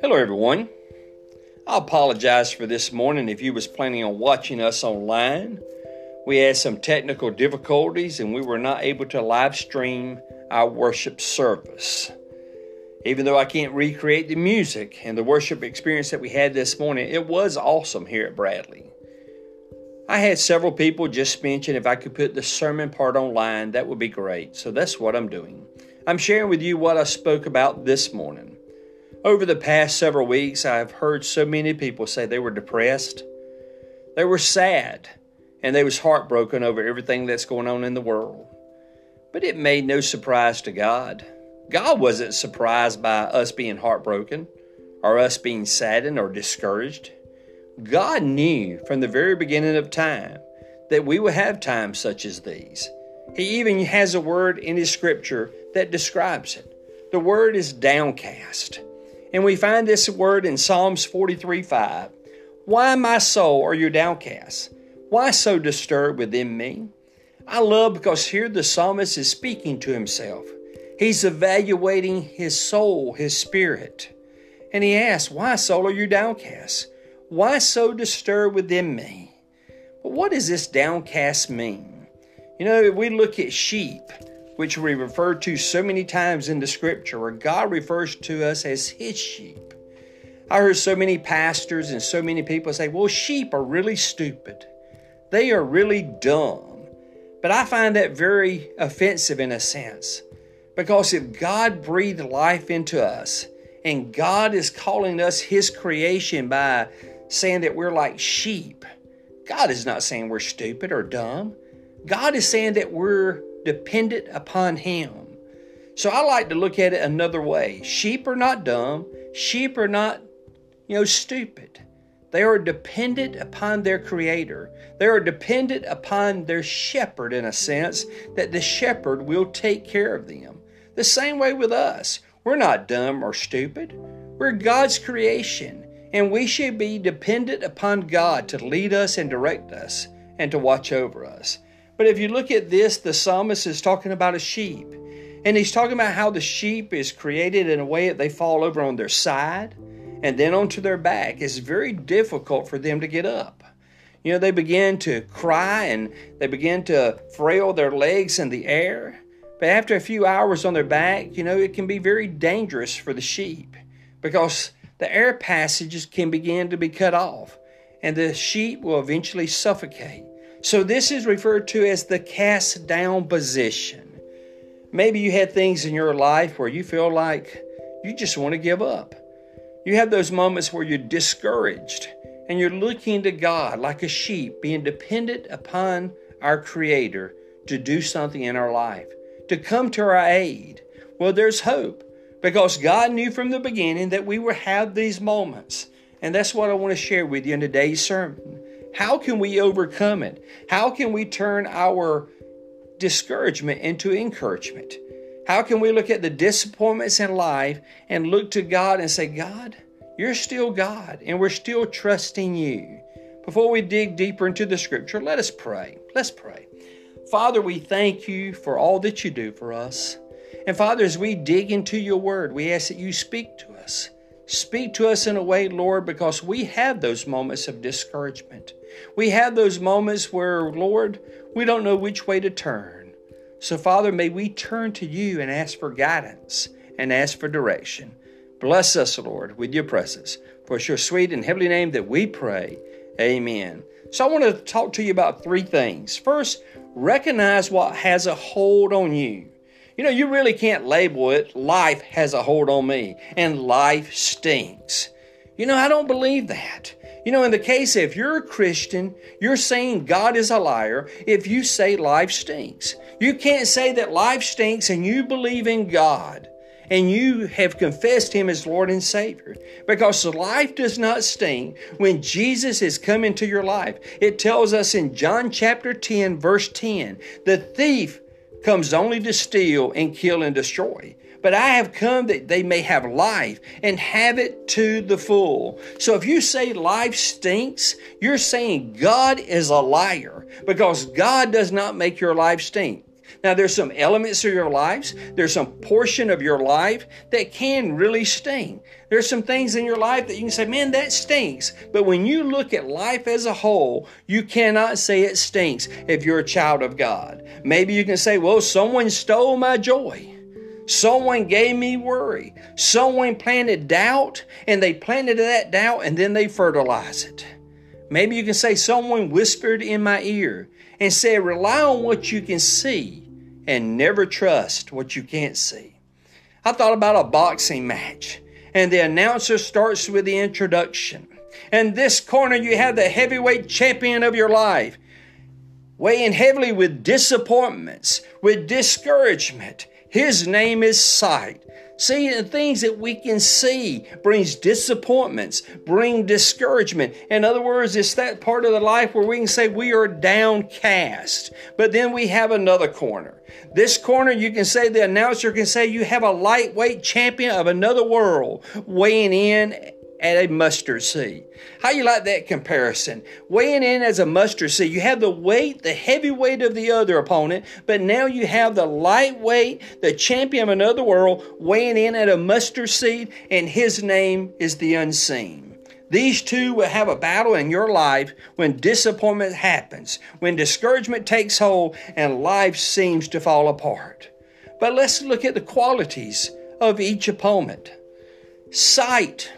Hello, everyone. I apologize for this morning if you was planning on watching us online. We had some technical difficulties and we were not able to live stream our worship service. Even though I can't recreate the music and the worship experience that we had this morning, it was awesome here at Bradley. I had several people just mention if I could put the sermon part online, that would be great. So that's what I'm doing. I'm sharing with you what I spoke about this morning. Over the past several weeks, I've heard so many people say they were depressed, they were sad, and they was heartbroken over everything that's going on in the world. But it made no surprise to God. God wasn't surprised by us being heartbroken or us being saddened or discouraged. God knew from the very beginning of time that we would have times such as these. He even has a word in His scripture that describes it. The word is downcast. And we find this word in Psalms 43 5. Why, my soul, are you downcast? Why so disturbed within me? I love because here the psalmist is speaking to himself. He's evaluating his soul, his spirit. And he asks, Why, soul, are you downcast? Why so disturbed within me? But what does this downcast mean? You know, if we look at sheep which we refer to so many times in the scripture, where God refers to us as His sheep. I heard so many pastors and so many people say, well, sheep are really stupid. They are really dumb. But I find that very offensive in a sense. Because if God breathed life into us and God is calling us His creation by saying that we're like sheep, God is not saying we're stupid or dumb. God is saying that we're dependent upon Him. So I like to look at it another way. Sheep are not dumb, sheep are not, you know, stupid. They are dependent upon their Creator. They are dependent upon their shepherd, in a sense, that the shepherd will take care of them. The same way with us. We're not dumb or stupid. We're God's creation, and we should be dependent upon God to lead us and direct us and to watch over us. But if you look at this, the psalmist is talking about a sheep. And he's talking about how the sheep is created in a way that they fall over on their side and then onto their back. It's very difficult for them to get up. You know, they begin to cry and they begin to frail their legs in the air. But after a few hours on their back, you know, it can be very dangerous for the sheep because the air passages can begin to be cut off and the sheep will eventually suffocate. So, this is referred to as the cast down position. Maybe you had things in your life where you feel like you just want to give up. You have those moments where you're discouraged and you're looking to God like a sheep, being dependent upon our Creator to do something in our life, to come to our aid. Well, there's hope because God knew from the beginning that we would have these moments. And that's what I want to share with you in today's sermon. How can we overcome it? How can we turn our discouragement into encouragement? How can we look at the disappointments in life and look to God and say, God, you're still God, and we're still trusting you? Before we dig deeper into the scripture, let us pray. Let's pray. Father, we thank you for all that you do for us. And Father, as we dig into your word, we ask that you speak to us. Speak to us in a way, Lord, because we have those moments of discouragement. We have those moments where, Lord, we don't know which way to turn. So, Father, may we turn to you and ask for guidance and ask for direction. Bless us, Lord, with your presence. For it's your sweet and heavenly name that we pray. Amen. So, I want to talk to you about three things. First, recognize what has a hold on you. You know, you really can't label it. Life has a hold on me, and life stinks. You know, I don't believe that. You know, in the case if you're a Christian, you're saying God is a liar if you say life stinks. You can't say that life stinks and you believe in God and you have confessed Him as Lord and Savior. Because life does not stink when Jesus has come into your life. It tells us in John chapter 10, verse 10, the thief comes only to steal and kill and destroy. But I have come that they may have life and have it to the full. So if you say life stinks, you're saying God is a liar because God does not make your life stink. Now, there's some elements of your lives, there's some portion of your life that can really sting. There's some things in your life that you can say, man, that stinks. But when you look at life as a whole, you cannot say it stinks if you're a child of God. Maybe you can say, well, someone stole my joy. Someone gave me worry. Someone planted doubt and they planted that doubt and then they fertilize it. Maybe you can say, someone whispered in my ear and said, rely on what you can see and never trust what you can't see. I thought about a boxing match and the announcer starts with the introduction. And this corner, you have the heavyweight champion of your life, weighing heavily with disappointments, with discouragement, his name is sight. See, the things that we can see brings disappointments, bring discouragement. In other words, it's that part of the life where we can say we are downcast. But then we have another corner. This corner, you can say, the announcer can say, you have a lightweight champion of another world weighing in at a mustard seed. How you like that comparison? Weighing in as a mustard seed, you have the weight, the heavy weight of the other opponent, but now you have the lightweight, the champion of another world, weighing in at a mustard seed, and his name is the unseen. These two will have a battle in your life when disappointment happens, when discouragement takes hold, and life seems to fall apart. But let's look at the qualities of each opponent. Sight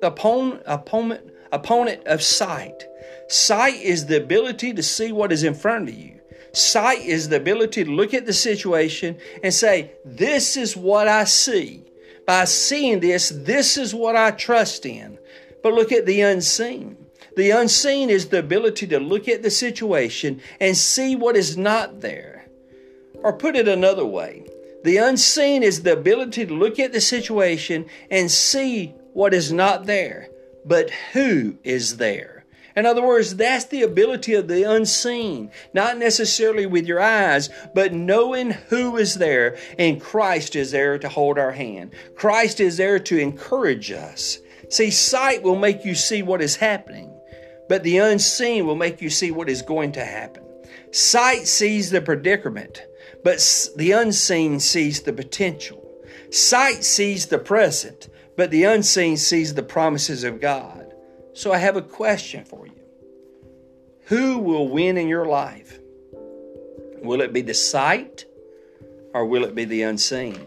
the opponent, opponent, opponent of sight. Sight is the ability to see what is in front of you. Sight is the ability to look at the situation and say, This is what I see. By seeing this, this is what I trust in. But look at the unseen. The unseen is the ability to look at the situation and see what is not there. Or put it another way, the unseen is the ability to look at the situation and see what is not there, but who is there. In other words, that's the ability of the unseen, not necessarily with your eyes, but knowing who is there, and Christ is there to hold our hand. Christ is there to encourage us. See, sight will make you see what is happening, but the unseen will make you see what is going to happen. Sight sees the predicament, but the unseen sees the potential. Sight sees the present, but the unseen sees the promises of God. So I have a question for you Who will win in your life? Will it be the sight or will it be the unseen?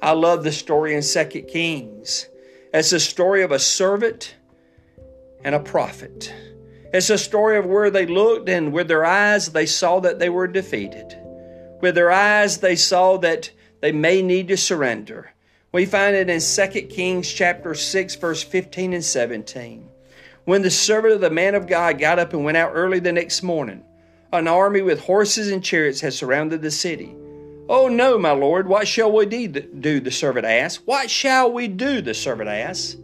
I love the story in 2 Kings. It's a story of a servant and a prophet. It's a story of where they looked and with their eyes they saw that they were defeated. With their eyes they saw that they may need to surrender. We find it in 2 Kings chapter 6 verse 15 and 17. When the servant of the man of God got up and went out early the next morning, an army with horses and chariots had surrounded the city. Oh no, my lord, what shall we do? The servant asked. What shall we do? The servant asked.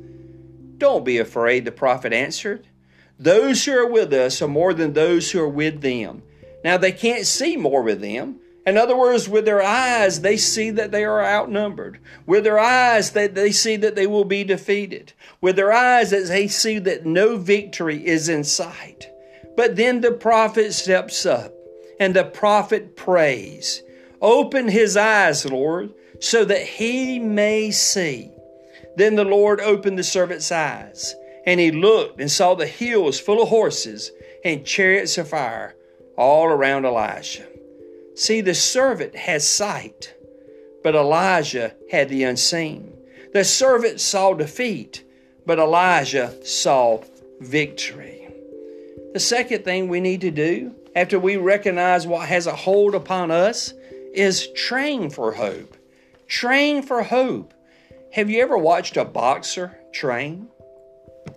Don't be afraid, the prophet answered. Those who are with us are more than those who are with them. Now they can't see more with them, in other words, with their eyes, they see that they are outnumbered. With their eyes, they, they see that they will be defeated. With their eyes, they see that no victory is in sight. But then the prophet steps up and the prophet prays, Open his eyes, Lord, so that he may see. Then the Lord opened the servant's eyes, and he looked and saw the hills full of horses and chariots of fire all around Elisha. See, the servant has sight, but Elijah had the unseen. The servant saw defeat, but Elijah saw victory. The second thing we need to do after we recognize what has a hold upon us is train for hope. Train for hope. Have you ever watched a boxer train?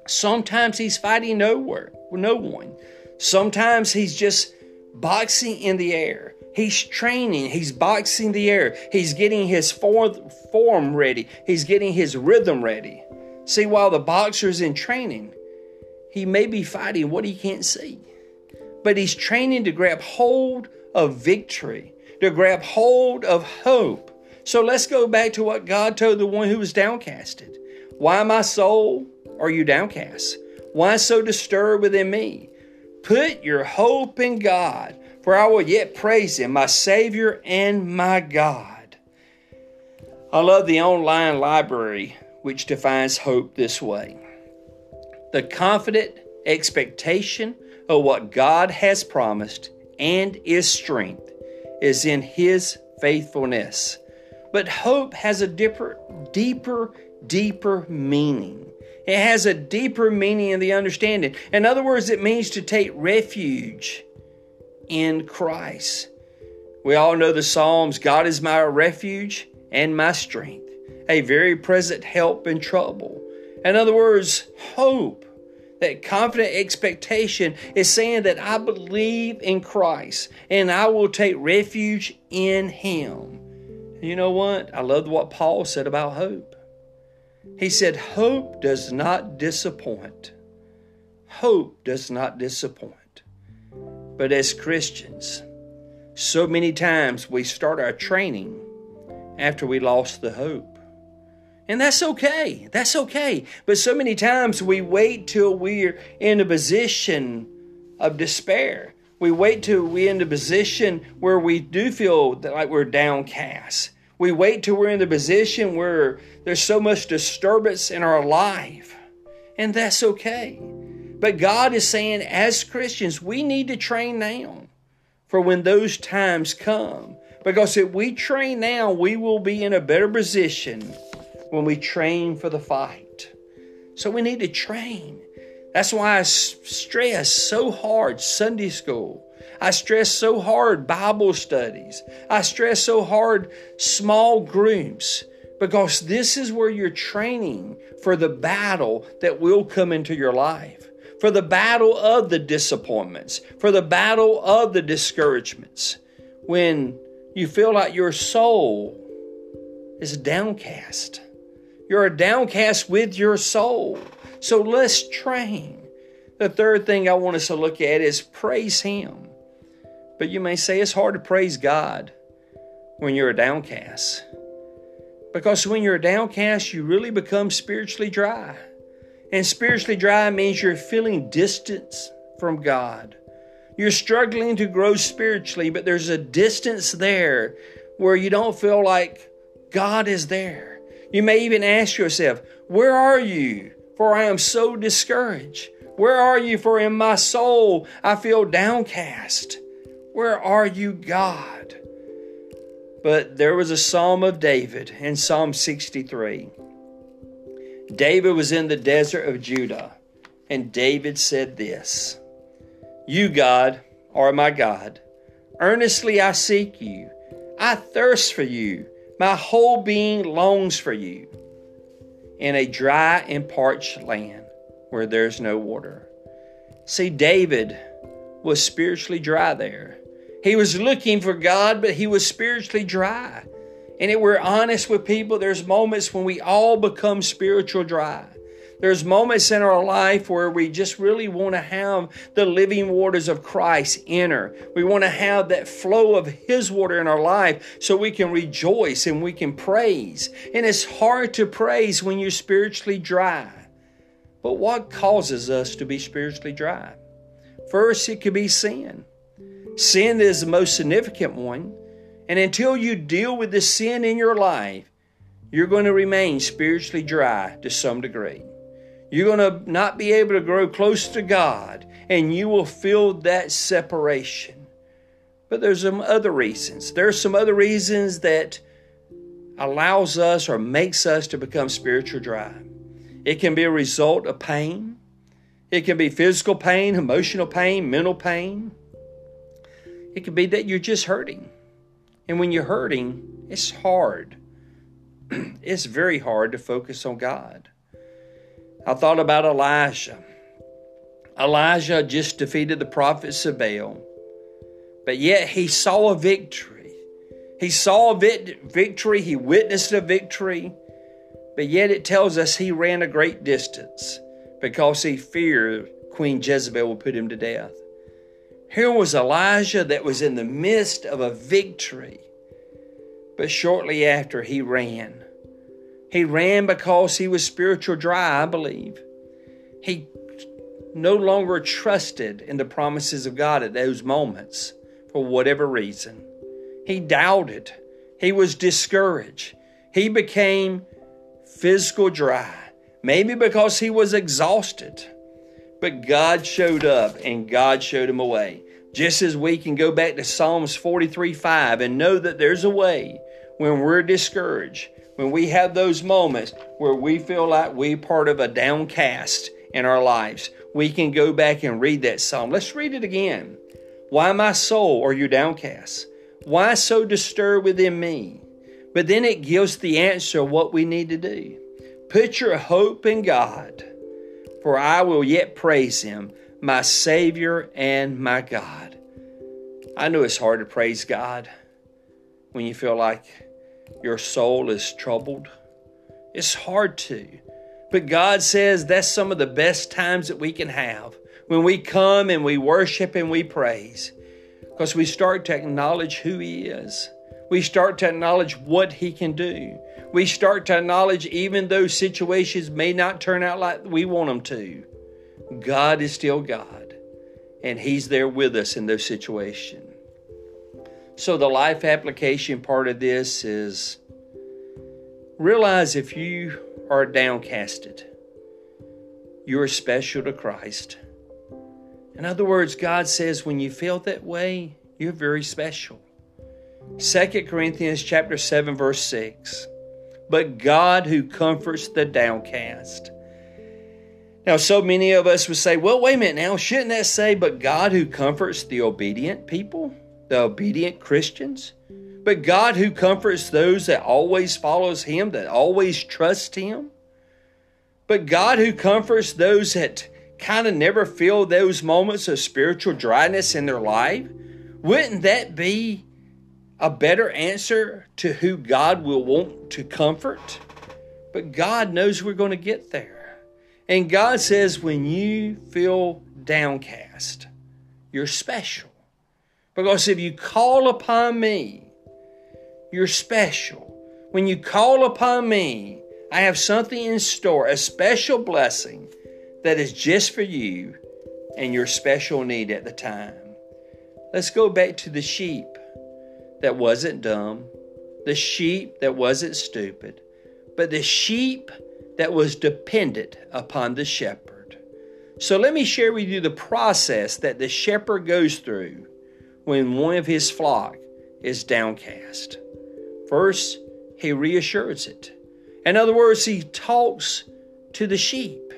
Sometimes he's fighting nowhere, no one. Sometimes he's just boxing in the air. He's training, he's boxing the air, he's getting his form ready, he's getting his rhythm ready. See, while the boxer's in training, he may be fighting what he can't see, but he's training to grab hold of victory, to grab hold of hope. So let's go back to what God told the one who was downcasted. Why, my soul, are you downcast? Why so disturbed within me? Put your hope in God for I will yet praise him, my Savior and my God. I love the online library which defines hope this way the confident expectation of what God has promised and is strength is in His faithfulness. But hope has a deeper, deeper, deeper meaning. It has a deeper meaning in the understanding. In other words, it means to take refuge in Christ. We all know the Psalms God is my refuge and my strength, a very present help in trouble. In other words, hope, that confident expectation is saying that I believe in Christ and I will take refuge in Him. You know what? I love what Paul said about hope. He said, Hope does not disappoint. Hope does not disappoint. But as Christians, so many times we start our training after we lost the hope. And that's okay. That's okay. But so many times we wait till we're in a position of despair. We wait till we're in a position where we do feel like we're downcast. We wait till we're in the position where there's so much disturbance in our life. And that's okay. But God is saying, as Christians, we need to train now for when those times come. Because if we train now, we will be in a better position when we train for the fight. So we need to train. That's why I stress so hard Sunday school. I stress so hard Bible studies. I stress so hard small groups because this is where you're training for the battle that will come into your life for the battle of the disappointments, for the battle of the discouragements, when you feel like your soul is downcast. You're downcast with your soul. So let's train. The third thing I want us to look at is praise Him. But you may say it's hard to praise God when you're a downcast. Because when you're downcast, you really become spiritually dry. And spiritually dry means you're feeling distance from God. You're struggling to grow spiritually, but there's a distance there where you don't feel like God is there. You may even ask yourself, Where are you? For I am so discouraged. Where are you? For in my soul I feel downcast. Where are you, God? But there was a psalm of David in Psalm 63. David was in the desert of Judah, and David said this You, God, are my God. Earnestly I seek you. I thirst for you. My whole being longs for you in a dry and parched land where there's no water. See, David was spiritually dry there. He was looking for God, but he was spiritually dry. And if we're honest with people, there's moments when we all become spiritual dry. There's moments in our life where we just really want to have the living waters of Christ enter. We want to have that flow of His water in our life so we can rejoice and we can praise. And it's hard to praise when you're spiritually dry. But what causes us to be spiritually dry? First, it could be sin. Sin is the most significant one. And until you deal with the sin in your life, you're going to remain spiritually dry to some degree. You're going to not be able to grow close to God, and you will feel that separation. But there's some other reasons. There's some other reasons that allows us or makes us to become spiritual dry. It can be a result of pain. It can be physical pain, emotional pain, mental pain. It could be that you're just hurting. And when you're hurting, it's hard. it's very hard to focus on God. I thought about Elijah. Elijah just defeated the prophets of Baal, but yet he saw a victory. He saw a victory, he witnessed a victory, but yet it tells us he ran a great distance because he feared Queen Jezebel would put him to death. Here was Elijah that was in the midst of a victory. But shortly after, he ran. He ran because he was spiritual dry, I believe. He no longer trusted in the promises of God at those moments for whatever reason. He doubted. He was discouraged. He became physical dry, maybe because he was exhausted. But God showed up and God showed him a way. Just as we can go back to Psalms 43 5 and know that there's a way when we're discouraged, when we have those moments where we feel like we're part of a downcast in our lives, we can go back and read that psalm. Let's read it again. Why, my soul, are you downcast? Why so disturbed within me? But then it gives the answer what we need to do. Put your hope in God, for I will yet praise Him, my Savior and my God. I know it's hard to praise God when you feel like your soul is troubled. It's hard to. But God says that's some of the best times that we can have when we come and we worship and we praise because we start to acknowledge who He is. We start to acknowledge what He can do. We start to acknowledge even though situations may not turn out like we want them to, God is still God, and He's there with us in those situations. So, the life application part of this is realize if you are downcasted, you're special to Christ. In other words, God says when you feel that way, you're very special. 2 Corinthians chapter 7 verse 6. But God who comforts the downcast. Now, so many of us would say, well, wait a minute now, shouldn't that say, but God who comforts the obedient people, the obedient Christians? But God who comforts those that always follows Him, that always trust Him? But God who comforts those that kind of never feel those moments of spiritual dryness in their life? Wouldn't that be a better answer to who God will want to comfort? But God knows we're going to get there. And God says, when you feel downcast, you're special. Because if you call upon me, you're special. When you call upon me, I have something in store, a special blessing that is just for you and your special need at the time. Let's go back to the sheep that wasn't dumb, the sheep that wasn't stupid, but the sheep that was dependent upon the shepherd. So let me share with you the process that the shepherd goes through when one of his flock is downcast. First, he reassures it. In other words, he talks to the sheep.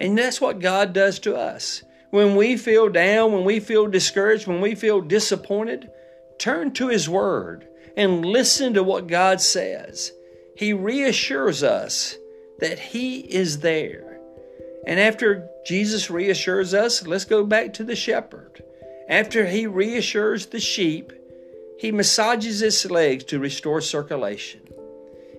And that's what God does to us. When we feel down, when we feel discouraged, when we feel disappointed, turn to His Word and listen to what God says. He reassures us that He is there. And after Jesus reassures us, let's go back to the shepherd. After He reassures the sheep, He massages its legs to restore circulation.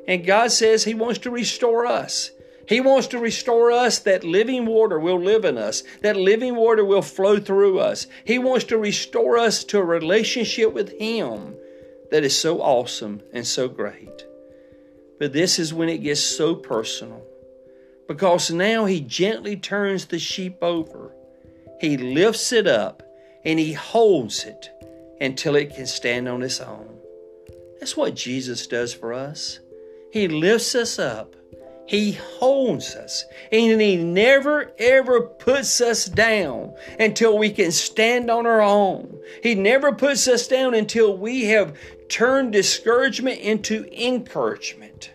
And God says He wants to restore us. He wants to restore us that living water will live in us, that living water will flow through us. He wants to restore us to a relationship with Him that is so awesome and so great. But this is when it gets so personal because now He gently turns the sheep over. He lifts it up and He holds it until it can stand on its own. That's what Jesus does for us. He lifts us up he holds us and He never ever puts us down until we can stand on our own. He never puts us down until we have turned discouragement into encouragement.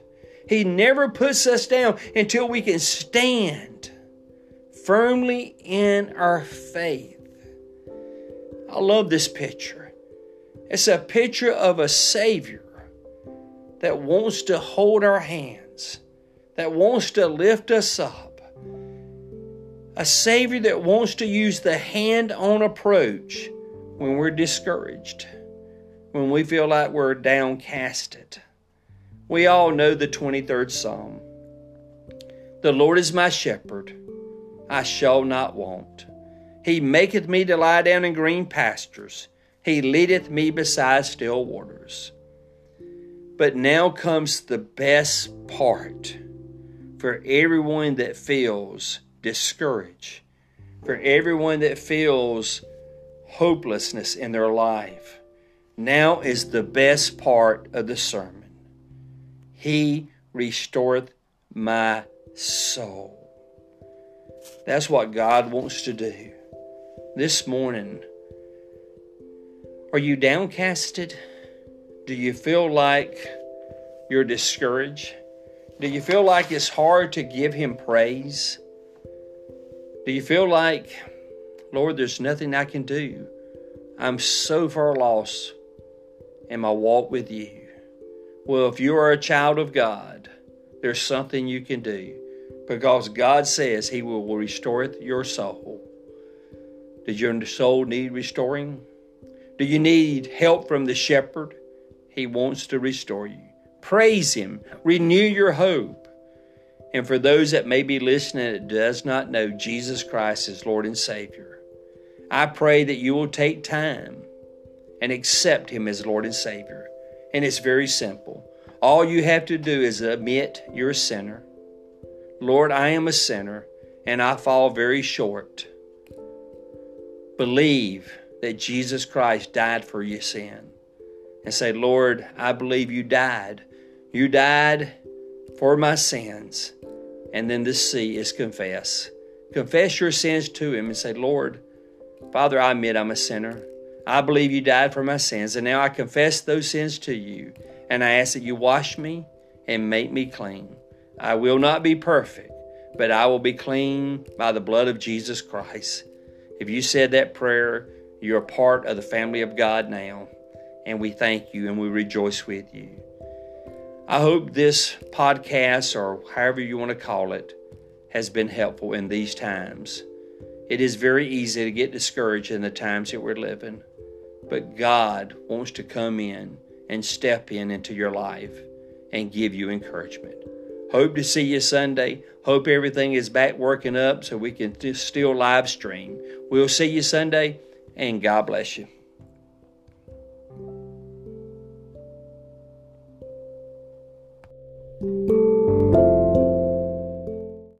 He never puts us down until we can stand firmly in our faith. I love this picture. It's a picture of a Savior that wants to hold our hands that wants to lift us up, a Savior that wants to use the hand on approach when we're discouraged, when we feel like we're downcasted. We all know the 23rd Psalm. The Lord is my shepherd, I shall not want. He maketh me to lie down in green pastures. He leadeth me beside still waters. But now comes the best part for everyone that feels discouraged, for everyone that feels hopelessness in their life. Now is the best part of the sermon. He restoreth my soul. That's what God wants to do. This morning, are you downcasted? Do you feel like you're discouraged? Do you feel like it's hard to give Him praise? Do you feel like, Lord, there's nothing I can do? I'm so far lost in my walk with you. Well, if you are a child of God, there's something you can do because God says He will restore your soul. Does your soul need restoring? Do you need help from the shepherd? He wants to restore you. Praise Him, renew your hope. And for those that may be listening that does not know Jesus Christ as Lord and Savior, I pray that you will take time and accept Him as Lord and Savior. And it's very simple. All you have to do is admit you're a sinner. Lord, I am a sinner and I fall very short. Believe that Jesus Christ died for your sin. And say, Lord, I believe you died. You died for my sins. And then the C is confess. Confess your sins to Him and say, Lord, Father, I admit I'm a sinner. I believe you died for my sins, and now I confess those sins to you. And I ask that you wash me and make me clean. I will not be perfect, but I will be clean by the blood of Jesus Christ. If you said that prayer, you're a part of the family of God now, and we thank you and we rejoice with you. I hope this podcast, or however you want to call it, has been helpful in these times. It is very easy to get discouraged in the times that we're living, but God wants to come in and step in into your life and give you encouragement. Hope to see you Sunday. Hope everything is back working up so we can still live stream. We'll see you Sunday, and God bless you.